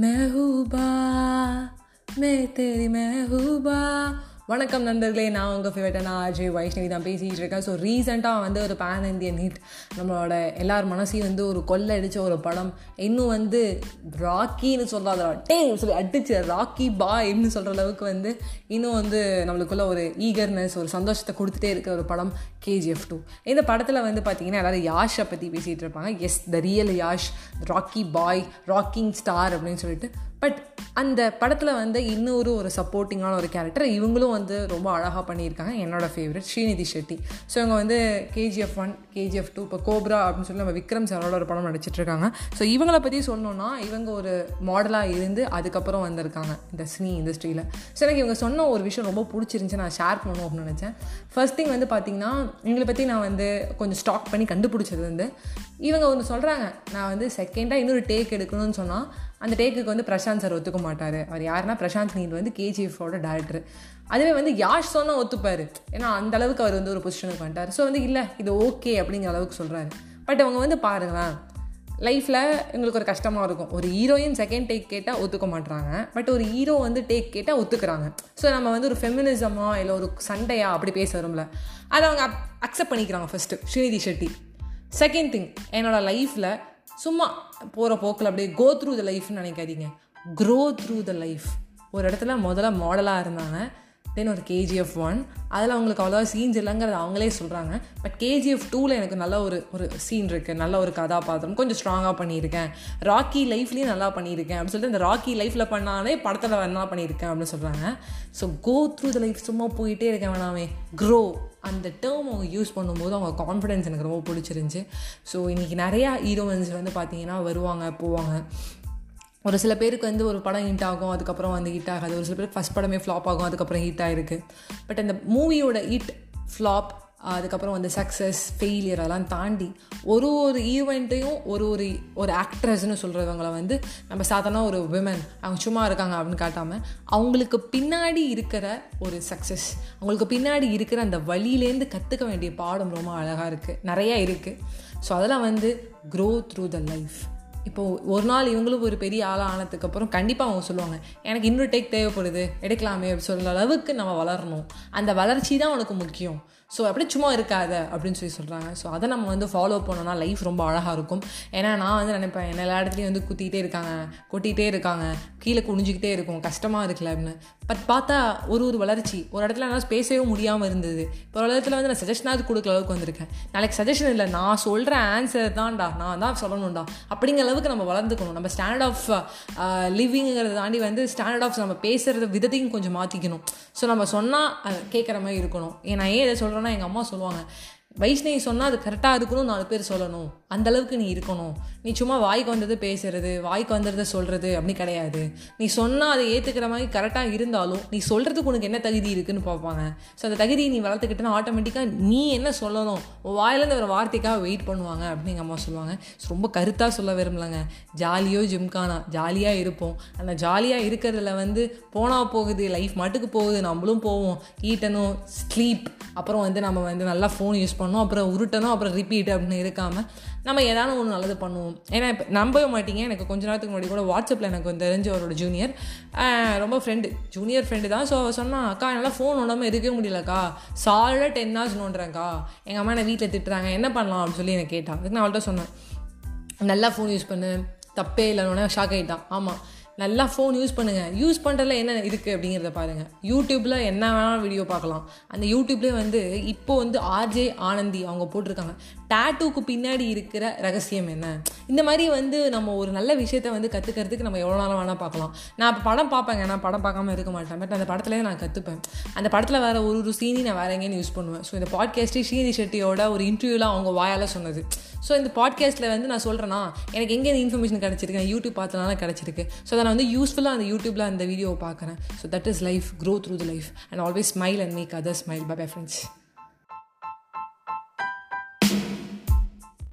महूबा मैं तेरी महूबा வணக்கம் நண்பர்களே நான் உங்கள் ஃபேவரட்டான அஜய் வைஷ்ணவி தான் பேசிகிட்டு இருக்கேன். ஸோ ரீசெண்டாக வந்து ஒரு பேன் இந்தியன் ஹிட் நம்மளோட எல்லார் மனசையும் வந்து ஒரு கொள்ளை அடித்த ஒரு படம். இன்னும் வந்து ராக்கின்னு சொல்லாத டே சொல்லி அடிச்சு ராக்கி பாய்ன்னு சொல்கிற அளவுக்கு வந்து இன்னும் வந்து நம்மளுக்குள்ள ஒரு ஈகர்னஸ் ஒரு சந்தோஷத்தை கொடுத்துட்டே இருக்கிற ஒரு படம் கேஜிஎஃப் டூ இந்த படத்தில் வந்து பார்த்தீங்கன்னா எல்லோரும் யாஷை பற்றி பேசிகிட்டு இருப்பாங்க. Yes the real Yash Rocky Bhai rocking star அப்படின்னு சொல்லிட்டு. பட் அந்த படத்தில் வந்து இன்னொரு ஒரு சப்போர்ட்டிங்கான ஒரு கேரக்டர் இவங்களும் வந்து ரொம்ப அழகாக பண்ணியிருக்காங்க. என்னோடய ஃபேவரட் ஸ்ரீநிதி ஷெட்டி. ஸோ இவங்க வந்து கேஜிஎஃப் ஒன் கேஜிஎஃப் டூ இப்போ கோப்ரா அப்படின்னு சொல்லி நம்ம விக்ரம் சாரோட ஒரு படம் நடிச்சிட்ருக்காங்க ஸோ இவங்களை பற்றி சொன்னோன்னா இவங்க ஒரு மாடலாக இருந்து அதுக்கப்புறம் வந்திருக்காங்க இந்த சினி இண்டஸ்ட்ரியில் ஸோ எனக்கு இவங்க சொன்ன ஒரு விஷயம் ரொம்ப பிடிச்சிருந்துச்சி. நான் ஷேர் பண்ணணும் அப்படின்னு நினச்சேன். ஃபர்ஸ்ட் திங் வந்து பார்த்திங்கன்னா இவங்களை பற்றி நான் வந்து கொஞ்சம் ஸ்டாக் பண்ணி கண்டுபிடிச்சது வந்து இவங்க ஒன்று சொல்கிறாங்க நான் வந்து செகண்டாக இன்னொரு டேக் எடுக்கணும்னு சொன்னால் அந்த டேக்குக்கு வந்து பிரசாந்த் சார் ஒத்துக்க மாட்டார். அவர் யாருன்னா பிரசாந்த் நீர் வந்து கேஜிஎஃபோட டேரக்டர் அதுவே வந்து யாஷ் சொன்னால் ஒத்துப்பார். ஏன்னா அந்த அளவுக்கு அவர் வந்து ஒரு பொசிஷனுக்கு வந்துட்டார். ஸோ வந்து இல்லை இது ஓகே அப்படிங்கிற அளவுக்கு சொல்கிறாரு பட் அவங்க வந்து பாருங்களேன் லைஃப்பில் எங்களுக்கு ஒரு கஷ்டமாக இருக்கும். ஒரு ஹீரோயின் செகண்ட் டேக் கேட்டால் ஒத்துக்க மாட்டுறாங்க பட் ஒரு ஹீரோ வந்து டேக் கேட்டால் ஒத்துக்கிறாங்க. ஸோ நம்ம வந்து ஒரு ஃபெமினிசமாக இல்லை ஒரு சண்டையா அப்படி பேச வரும்ல அதை அவங்க அக்செப்ட் பண்ணிக்கிறாங்க first Srinidhi Shetty. Second thing என்னோடய லைஃப்பில் சும்மா போகிற போக்கில் அப்படியே கோ த்ரூ த லைஃப்னு நினைக்காதீங்க. க்ரோ த்ரூ த லைஃப் ஒரு இடத்துல முதல்ல மாடலாக இருந்தாங்க. தென் ஒரு கேஜிஎஃப் ஒன் அதில் அவங்களுக்கு அவ்வளோவா சீன்ஸ் இல்லைங்கிறது அவங்களே சொல்கிறாங்க பட் கேஜிஎஃப் டூவில் எனக்கு நல்ல ஒரு ஒரு சீன் இருக்குது நல்ல ஒரு கதாபாத்திரம். கொஞ்சம் ஸ்ட்ராங்காக பண்ணியிருக்கேன். ராக்கி லைஃப்லேயும் நல்லா பண்ணியிருக்கேன். அப்படின்னு சொல்லிட்டு இந்த ராக்கி லைஃப்பில் பண்ணாலே படத்தில் நல்லா பண்ணியிருக்கேன் அப்படின்னு சொல்கிறாங்க so go through the life சும்மா போயிட்டே இருக்கேன் வேணாமே. க்ரோ அந்த டேர்ம் அவங்க யூஸ் பண்ணும்போது அவங்க கான்ஃபிடென்ஸ் எனக்கு ரொம்ப பிடிச்சிருந்துச்சி. ஸோ இன்றைக்கி நிறையா ஹீரோயின்ஸ் வந்து பார்த்திங்கன்னா வருவாங்க போவாங்க. ஒரு சில பேருக்கு வந்து ஒரு படம் ஹிட் ஆகும் அதுக்கப்புறம் வந்து ஹிட் ஆகாது. ஒரு சில பேருக்கு ஃபஸ்ட் படமே ஃப்ளாப் ஆகும் அதுக்கப்புறம் ஹிட் ஆகிருக்கு பட் அந்த மூவியோட ஹிட் ஃப்ளாப் அதுக்கப்புறம் வந்து சக்ஸஸ் ஃபெயிலியர் அதெல்லாம் தாண்டி ஒரு ஒரு ஈவெண்ட்டையும் ஒரு ஒரு ஒரு ஆக்ட்ரஸ்னு சொல்கிறவங்களை வந்து நம்ம சாதாரண ஒரு விமன் அவங்க சும்மா இருக்காங்க அப்படின்னு காட்டாமல் அவங்களுக்கு பின்னாடி இருக்கிற ஒரு சக்ஸஸ் அவங்களுக்கு பின்னாடி இருக்கிற அந்த வழியிலேருந்து கற்றுக்க வேண்டிய பாடம் ரொம்ப அழகாக இருக்குது நிறையா இருக்குது ஸோ அதெல்லாம் வந்து க்ரோ த்ரூ த லைஃப் இப்போது ஒரு நாள் இவங்களும் ஒரு பெரிய ஆளாக ஆனதுக்கப்புறம் கண்டிப்பாக அவங்க சொல்லுவாங்க எனக்கு இன்னொரு டேக் தேவைப்படுது எடுக்கலாமே அப்படி சொல்கிற அளவுக்கு நம்ம வளரணும். அந்த வளர்ச்சி தான் உனக்கு முக்கியம். ஸோ அப்படி சும்மா இருக்காத அப்படின்னு சொல்லி சொல்கிறாங்க ஸோ அதை நம்ம வந்து ஃபாலோ பண்ணோன்னா லைஃப் ரொம்ப அழகாக இருக்கும். ஏன்னா நான் வந்து நினைப்பேன் என்ன எல்லா இடத்துலையும் வந்து குத்திக்கிட்டே இருக்காங்க கொட்டிகிட்டே இருக்காங்க கீழே குனிஞ்சிக்கிட்டே இருக்கும் கஷ்டமாக இருக்குல்ல அப்படின்னு. பட் பார்த்தா ஒரு ஒரு வளர்ச்சி ஒரு இடத்துல என்னால் பேசவே முடியாமல் இருந்தது. இப்போ ஒரு இடத்துல வந்து நான் சஜஷனாவது கொடுக்குற அளவுக்கு வந்திருக்கேன். நாளைக்கு சஜஷன் இல்லை நான் சொல்கிற ஆன்சர் தான்டா நான் தான் சொல்லணும்டா. அப்படிங்கிற அளவுக்கு நம்ம வளர்ந்துக்கணும். நம்ம ஸ்டாண்டர்ட் ஆஃப் லிவிங்கிறத தாண்டி வந்து ஸ்டாண்டர்ட் ஆஃப் நம்ம பேசுகிறத விதத்தையும் கொஞ்சம் மாற்றிக்கணும் ஸோ நம்ம சொன்னால் கேட்குற மாதிரி இருக்கணும். ஏன் நான் ஏன் இதை சொல்கிறேன்னா எங்கள் அம்மா சொல்லுவாங்க வைஷ்ணவி சொன்னால் அது கரெக்டாக இருக்கணும் நாலு பேர் சொல்லணும். அந்தளவுக்கு நீ இருக்கணும். நீ சும்மா வாய்க்கு வந்தது பேசுறது வாய்க்கு வந்ததை சொல்கிறது அப்படி கிடையாது. நீ சொன்னால் அதை ஏற்றுக்கிற மாதிரி கரெக்டாக இருந்தாலும் நீ சொல்கிறதுக்கு உனக்கு என்ன தகுதி இருக்குன்னு பார்ப்பாங்க. ஸோ அந்த தகுதியை நீ வளர்த்துக்கிட்டேன்னா ஆட்டோமேட்டிக்காக நீ என்ன சொல்லணும்? வாயிலேருந்து ஒரு வார்த்தைக்காக வெயிட் பண்ணுவாங்க அப்படிங்க அம்மா சொல்லுவாங்க. ரொம்ப கருத்தாக சொல்ல விரும்பலங்க. ஜாலியோ ஜிம்கானா ஜாலியாக இருப்போம். அந்த ஜாலியாக இருக்கிறதுல வந்து போனால் போகுது லைஃப் மட்டுக்கு போகுது நம்மளும் போவோம். ஈட்டணும் ஸ்லீப் அப்புறம் வந்து நம்ம வந்து நல்லா ஃபோன் யூஸ் பண்ணோம் அப்புறம் உருட்டணும் அப்புறம் ரிப்பீட் அப்படின்னு இருக்காமல் நம்ம ஏதாவது ஒன்று நல்லது பண்ணுவோம். ஏன்னா இப்போ நம்பவே மாட்டீங்க. எனக்கு கொஞ்ச நேரத்துக்கு முன்னாடி கூட வாட்ஸ்அப்பில் எனக்கு வந்து தெரிஞ்ச அவரோட ஜூனியர் ரொம்ப ஃப்ரெண்டு ஜூனியர் ஃப்ரெண்டு தான். ஸோ சொன்னால் அக்கா என்னால் ஃபோன் ஒன்றாமல் இருக்கவே முடியலக்கா. சாலிடாக டென் ஹவர்ஸ் நோண்டுறேன்க்கா. எங்கள் அம்மா என்னை வீட்டில் திட்டுறாங்க. என்ன பண்ணலாம்? அப்படின்னு சொல்லி எனக்கு கேட்டான் அதுக்கு நான் அவள்கிட்ட சொன்னேன். நல்லா ஃபோன் யூஸ் பண்ணு. தப்பே இல்லைன்னு ஷாக் ஆகிட்டான் ஆமாம் நல்லா ஃபோன் யூஸ் பண்ணுங்கள் யூஸ் பண்ணுறதுல என்ன இருக்குது அப்படிங்கிறத பாருங்கள் யூடியூப்பில் என்ன வேணாலும் வீடியோ பார்க்கலாம். அந்த யூடியூப்லேயே வந்து இப்போ வந்து ஆர்ஜே ஆனந்தி அவங்க போட்டிருக்காங்க. டேட்டூக்கு பின்னாடி இருக்கிற ரகசியம் என்ன? இந்த மாதிரி வந்து நம்ம ஒரு நல்ல விஷயத்த வந்து கற்றுக்கிறதுக்கு நம்ம எவ்வளோ நாளும் வேணால் பார்க்கலாம். நான் இப்போ படம் பார்ப்பேங்க. நான் படம் பார்க்காம இருக்க மாட்டேன். பட் அந்த படத்துலேயே நான் கற்றுப்பேன் அந்த படத்தில் வேறு ஒரு ஒரு சீனி நான் வேறு எங்கேயும் யூஸ் பண்ணுவேன். ஸோ இந்த பாட்காஸ்ட்டு ஸ்ரீனி ஷெட்டியோட ஒரு இன்டர்வியூலாம் அவங்க வாயால் சொன்னது. ஸோ இந்த பாட்காஸ்ட்டில் வந்து நான் சொல்கிறேன்னா எனக்கு எங்கே இந்த இன்ஃபர்மேஷன் கிடச்சிருக்கு யூடியூப் பார்த்தனால கிடச்சிருக்கு. ஸோ அதை நான் வந்து யூஸ்ஃபுல்லாக அந்த யூடியூப்பில் அந்த வீடியோவை பார்க்குறேன். So that is life grow through the life and always smile and make other smile bye bye friends